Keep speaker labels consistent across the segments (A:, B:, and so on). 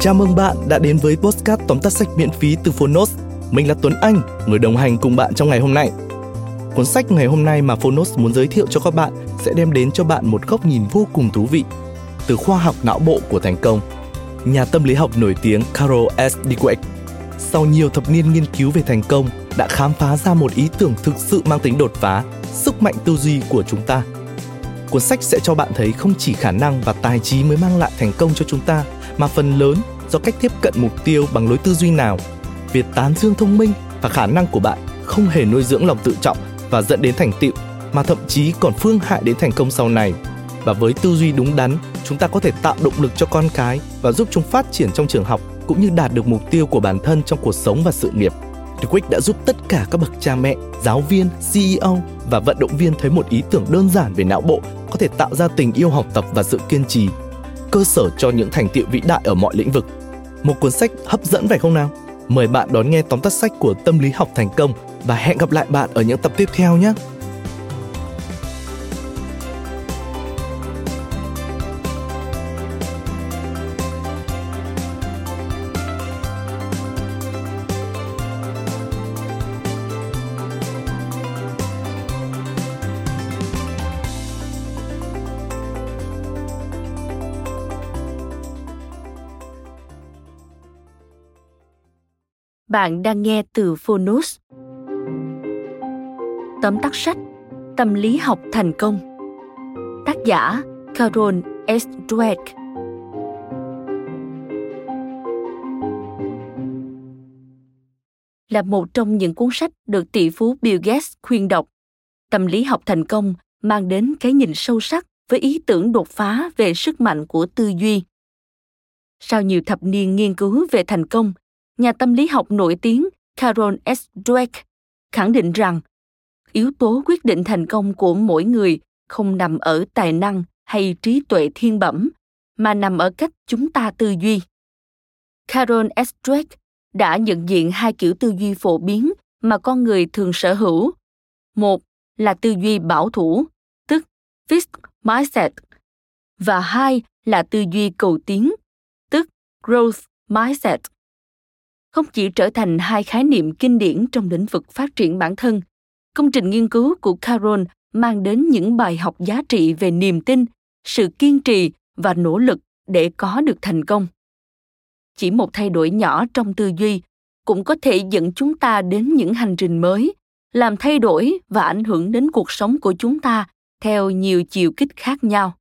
A: Chào mừng bạn đã đến với Postcard tóm tắt sách miễn phí từ Phonos. Mình là Tuấn Anh, người đồng hành cùng bạn trong ngày hôm nay. Cuốn sách ngày hôm nay mà Phonos muốn giới thiệu cho các bạn sẽ đem đến cho bạn một góc nhìn vô cùng thú vị từ khoa học não bộ của thành công. Nhà tâm lý học nổi tiếng Carol S. Dweck sau nhiều thập niên nghiên cứu về thành công đã khám phá ra một ý tưởng thực sự mang tính đột phá, sức mạnh tư duy của chúng ta. Cuốn sách sẽ cho bạn thấy không chỉ khả năng và tài trí mới mang lại thành công cho chúng ta, mà phần lớn do cách tiếp cận mục tiêu bằng lối tư duy nào. Việc tán dương thông minh và khả năng của bạn không hề nuôi dưỡng lòng tự trọng và dẫn đến thành tựu, mà thậm chí còn phương hại đến thành công sau này. Và với tư duy đúng đắn, chúng ta có thể tạo động lực cho con cái và giúp chúng phát triển trong trường học cũng như đạt được mục tiêu của bản thân trong cuộc sống và sự nghiệp. The Quick đã giúp tất cả các bậc cha mẹ, giáo viên, CEO và vận động viên thấy một ý tưởng đơn giản về não bộ có thể tạo ra tình yêu học tập và sự kiên trì, cơ sở cho những thành tựu vĩ đại ở mọi lĩnh vực. Một cuốn sách hấp dẫn phải không nào? Mời bạn đón nghe tóm tắt sách của Tâm lý học thành công và hẹn gặp lại bạn ở những tập tiếp theo nhé.
B: Bạn đang nghe từ Phonos. Tóm tắt sách Tâm lý học thành công Tác giả Carol S. Dweck Là một trong những cuốn sách được tỷ phú Bill Gates khuyên đọc, Tâm lý học thành công mang đến cái nhìn sâu sắc với ý tưởng đột phá về sức mạnh của tư duy. Sau nhiều thập niên nghiên cứu về thành công, nhà tâm lý học nổi tiếng Carol S. Dweck khẳng định rằng, yếu tố quyết định thành công của mỗi người không nằm ở tài năng hay trí tuệ thiên bẩm, mà nằm ở cách chúng ta tư duy. Carol s. Dweck đã nhận diện hai kiểu tư duy phổ biến mà con người thường sở hữu. Một là tư duy bảo thủ, tức fixed mindset, và hai là tư duy cầu tiến, tức growth mindset không chỉ trở thành hai khái niệm kinh điển trong lĩnh vực phát triển bản thân, công trình nghiên cứu của carol mang đến những bài học giá trị về niềm tin, sự kiên trì và nỗ lực để có được thành công. Chỉ một thay đổi nhỏ trong tư duy cũng có thể dẫn chúng ta đến những hành trình mới, làm thay đổi và ảnh hưởng đến cuộc sống của chúng ta theo nhiều chiều kích khác nhau.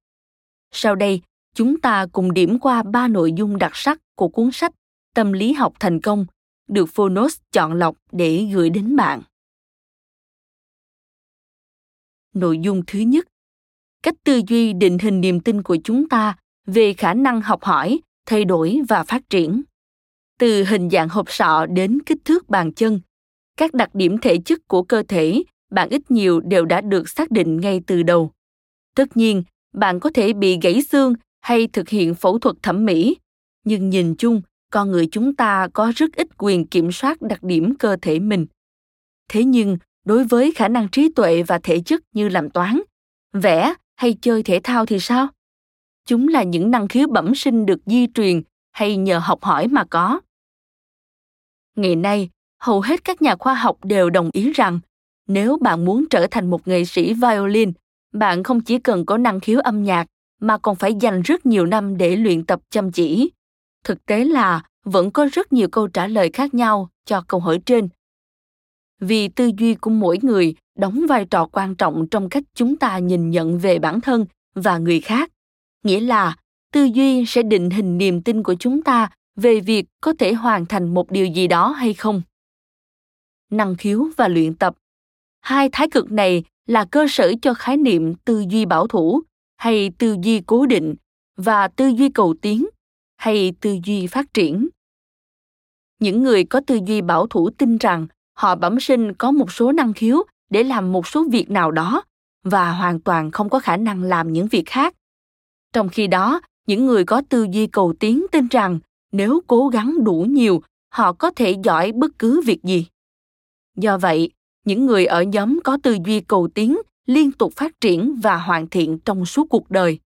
B: Sau đây, chúng ta cùng điểm qua ba nội dung đặc sắc của cuốn sách tâm lý học thành công, được phonos chọn lọc để gửi đến bạn. Nội dung thứ nhất, cách tư duy định hình niềm tin của chúng ta về khả năng học hỏi, thay đổi và phát triển. Từ hình dạng hộp sọ đến kích thước bàn chân, các đặc điểm thể chất của cơ thể bạn ít nhiều đều đã được xác định ngay từ đầu. Tất nhiên, bạn có thể bị gãy xương hay thực hiện phẫu thuật thẩm mỹ, nhưng nhìn chung con người chúng ta có rất ít quyền kiểm soát đặc điểm cơ thể mình. Thế nhưng, đối với khả năng trí tuệ và thể chất như làm toán, vẽ hay chơi thể thao thì sao? Chúng là những năng khiếu bẩm sinh được di truyền hay nhờ học hỏi mà có. Ngày nay, hầu hết các nhà khoa học đều đồng ý rằng, nếu bạn muốn trở thành một nghệ sĩ violin, bạn không chỉ cần có năng khiếu âm nhạc mà còn phải dành rất nhiều năm để luyện tập chăm chỉ thực tế là vẫn có rất nhiều câu trả lời khác nhau cho câu hỏi trên. Vì tư duy của mỗi người đóng vai trò quan trọng trong cách chúng ta nhìn nhận về bản thân và người khác. Nghĩa là tư duy sẽ định hình niềm tin của chúng ta về việc có thể hoàn thành một điều gì đó hay không. Năng khiếu và luyện tập. Hai thái cực này là cơ sở cho khái niệm tư duy bảo thủ hay tư duy cố định và tư duy cầu tiến hay tư duy phát triển? Những người có tư duy bảo thủ tin rằng họ bẩm sinh có một số năng khiếu để làm một số việc nào đó và hoàn toàn không có khả năng làm những việc khác. Trong khi đó, những người có tư duy cầu tiến tin rằng nếu cố gắng đủ nhiều, họ có thể giỏi bất cứ việc gì. Do vậy, những người ở nhóm có tư duy cầu tiến liên tục phát triển và hoàn thiện trong suốt cuộc đời.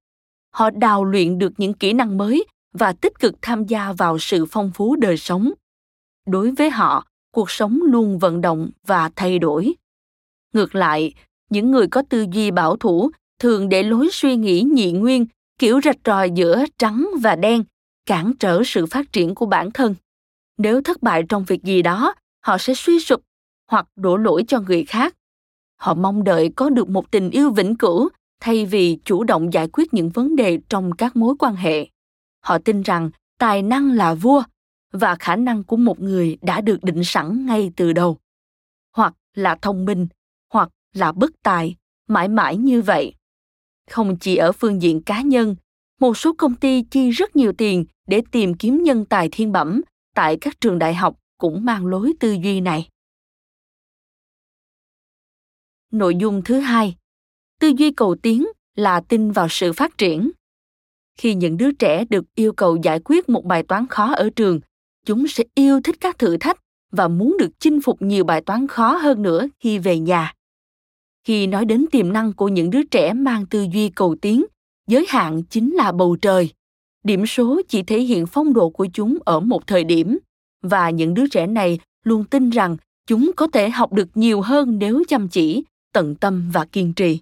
B: Họ đào luyện được những kỹ năng mới và tích cực tham gia vào sự phong phú đời sống. Đối với họ, cuộc sống luôn vận động và thay đổi. Ngược lại, những người có tư duy bảo thủ thường để lối suy nghĩ nhị nguyên, kiểu rạch ròi giữa trắng và đen, cản trở sự phát triển của bản thân. Nếu thất bại trong việc gì đó, họ sẽ suy sụp hoặc đổ lỗi cho người khác. Họ mong đợi có được một tình yêu vĩnh cửu thay vì chủ động giải quyết những vấn đề trong các mối quan hệ họ tin rằng tài năng là vua và khả năng của một người đã được định sẵn ngay từ đầu. Hoặc là thông minh, hoặc là bất tài, mãi mãi như vậy. Không chỉ ở phương diện cá nhân, một số công ty chi rất nhiều tiền để tìm kiếm nhân tài thiên bẩm tại các trường đại học cũng mang lối tư duy này. Nội dung thứ hai, tư duy cầu tiến là tin vào sự phát triển khi những đứa trẻ được yêu cầu giải quyết một bài toán khó ở trường, chúng sẽ yêu thích các thử thách và muốn được chinh phục nhiều bài toán khó hơn nữa khi về nhà. Khi nói đến tiềm năng của những đứa trẻ mang tư duy cầu tiến, giới hạn chính là bầu trời. Điểm số chỉ thể hiện phong độ của chúng ở một thời điểm, và những đứa trẻ này luôn tin rằng chúng có thể học được nhiều hơn nếu chăm chỉ, tận tâm và kiên trì.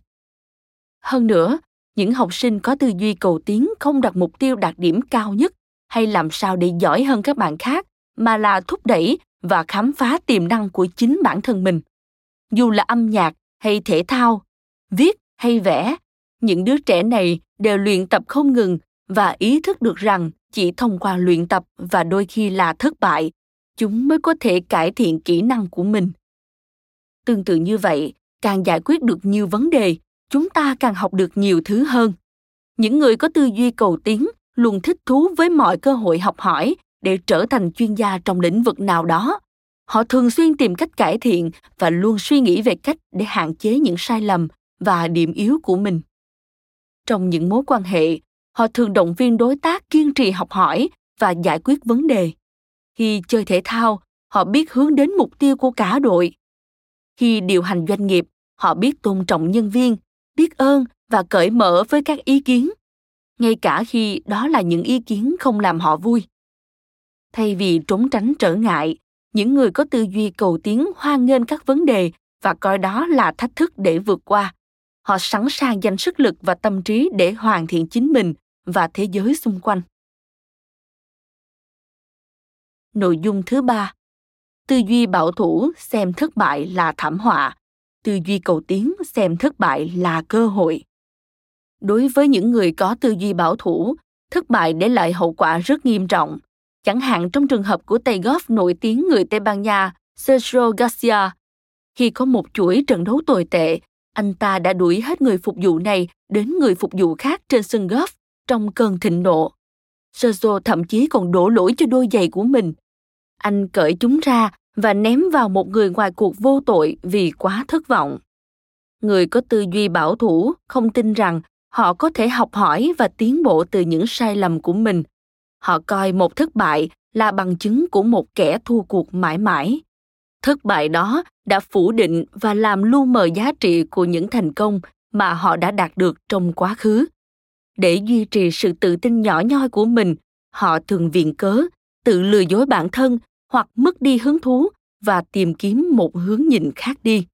B: Hơn nữa những học sinh có tư duy cầu tiến không đặt mục tiêu đạt điểm cao nhất hay làm sao để giỏi hơn các bạn khác, mà là thúc đẩy và khám phá tiềm năng của chính bản thân mình. Dù là âm nhạc hay thể thao, viết hay vẽ, những đứa trẻ này đều luyện tập không ngừng và ý thức được rằng chỉ thông qua luyện tập và đôi khi là thất bại, chúng mới có thể cải thiện kỹ năng của mình. Tương tự như vậy, càng giải quyết được nhiều vấn đề chúng ta càng học được nhiều thứ hơn. Những người có tư duy cầu tiến, luôn thích thú với mọi cơ hội học hỏi để trở thành chuyên gia trong lĩnh vực nào đó. Họ thường xuyên tìm cách cải thiện và luôn suy nghĩ về cách để hạn chế những sai lầm và điểm yếu của mình. Trong những mối quan hệ, họ thường động viên đối tác kiên trì học hỏi và giải quyết vấn đề. Khi chơi thể thao, họ biết hướng đến mục tiêu của cả đội. Khi điều hành doanh nghiệp, họ biết tôn trọng nhân viên biết ơn và cởi mở với các ý kiến. Ngay cả khi đó là những ý kiến không làm họ vui. Thay vì trốn tránh trở ngại, những người có tư duy cầu tiến hoan nghênh các vấn đề và coi đó là thách thức để vượt qua, họ sẵn sàng dành sức lực và tâm trí để hoàn thiện chính mình và thế giới xung quanh. Nội dung thứ ba. Tư duy bảo thủ xem thất bại là thảm họa tư duy cầu tiến xem thất bại là cơ hội. Đối với những người có tư duy bảo thủ, thất bại để lại hậu quả rất nghiêm trọng. Chẳng hạn trong trường hợp của tay golf nổi tiếng người tây ban nha, sergio garcia. Khi có một chuỗi trận đấu tồi tệ, anh ta đã đuổi hết người phục vụ này đến người phục vụ khác trên sân golf trong cơn thịnh nộ. Sergio thậm chí còn đổ lỗi cho đôi giày của mình. Anh cởi chúng ra và ném vào một người ngoài cuộc vô tội vì quá thất vọng. Người có tư duy bảo thủ không tin rằng họ có thể học hỏi và tiến bộ từ những sai lầm của mình. Họ coi một thất bại là bằng chứng của một kẻ thua cuộc mãi mãi. Thất bại đó đã phủ định và làm lu mờ giá trị của những thành công mà họ đã đạt được trong quá khứ. Để duy trì sự tự tin nhỏ nhoi của mình, họ thường viện cớ, tự lừa dối bản thân hoặc mất đi hứng thú và tìm kiếm một hướng nhìn khác đi.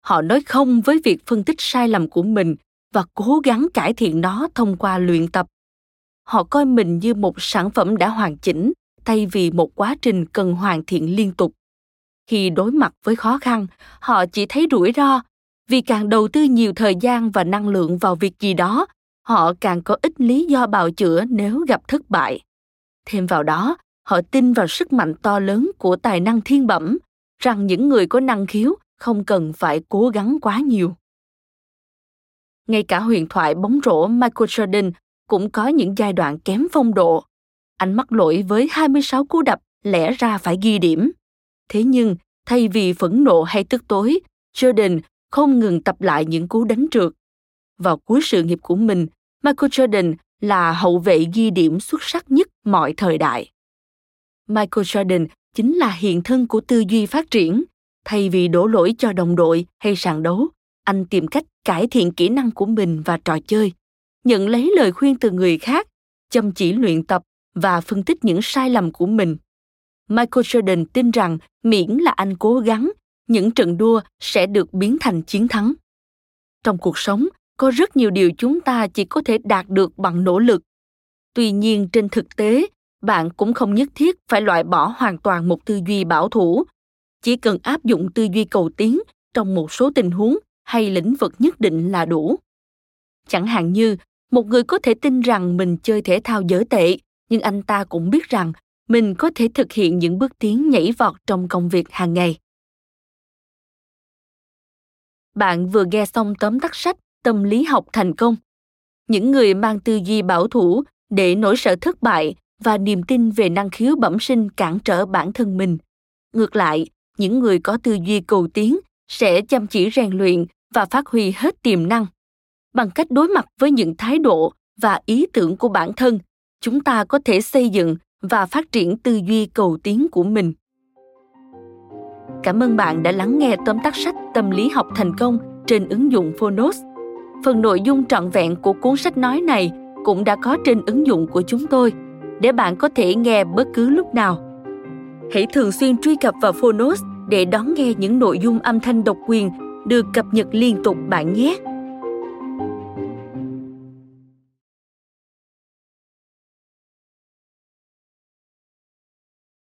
B: Họ nói không với việc phân tích sai lầm của mình và cố gắng cải thiện nó thông qua luyện tập. Họ coi mình như một sản phẩm đã hoàn chỉnh thay vì một quá trình cần hoàn thiện liên tục. Khi đối mặt với khó khăn, họ chỉ thấy rủi ro, vì càng đầu tư nhiều thời gian và năng lượng vào việc gì đó, họ càng có ít lý do bào chữa nếu gặp thất bại. Thêm vào đó họ tin vào sức mạnh to lớn của tài năng thiên bẩm rằng những người có năng khiếu không cần phải cố gắng quá nhiều ngay cả huyền thoại bóng rổ Michael Jordan cũng có những giai đoạn kém phong độ. Anh mắc lỗi với 26 cú đập lẽ ra phải ghi điểm. Thế nhưng, thay vì phẫn nộ hay tức tối, Jordan không ngừng tập lại những cú đánh trượt. Vào cuối sự nghiệp của mình, Michael Jordan là hậu vệ ghi điểm xuất sắc nhất mọi thời đại. Michael Jordan chính là hiện thân của tư duy phát triển. Thay vì đổ lỗi cho đồng đội hay sàn đấu, anh tìm cách cải thiện kỹ năng của mình và trò chơi nhận lấy lời khuyên từ người khác chăm chỉ luyện tập và phân tích những sai lầm của mình. Michael Jordan tin rằng miễn là anh cố gắng, những trận đua sẽ được biến thành chiến thắng. Trong cuộc sống, có rất nhiều điều chúng ta chỉ có thể đạt được bằng nỗ lực. Tuy nhiên trên thực tế, bạn cũng không nhất thiết phải loại bỏ hoàn toàn một tư duy bảo thủ. Chỉ cần áp dụng tư duy cầu tiến trong một số tình huống hay lĩnh vực nhất định là đủ. Chẳng hạn như, một người có thể tin rằng mình chơi thể thao dở tệ, nhưng anh ta cũng biết rằng mình có thể thực hiện những bước tiến nhảy vọt trong công việc hàng ngày. Bạn vừa nghe xong tóm tắt sách Tâm lý học thành công. Những người mang tư duy bảo thủ để nỗi sợ thất bại và niềm tin về năng khiếu bẩm sinh cản trở bản thân mình. Ngược lại, những người có tư duy cầu tiến sẽ chăm chỉ rèn luyện và phát huy hết tiềm năng. Bằng cách đối mặt với những thái độ và ý tưởng của bản thân, chúng ta có thể xây dựng và phát triển tư duy cầu tiến của mình. Cảm ơn bạn đã lắng nghe tóm tắt sách Tâm lý học thành công trên ứng dụng Phonos. Phần nội dung trọn vẹn của cuốn sách nói này cũng đã có trên ứng dụng của chúng tôi để bạn có thể nghe bất cứ lúc nào. Hãy thường xuyên truy cập vào Phonos để đón nghe những nội dung âm thanh độc quyền được cập nhật liên tục bạn nhé.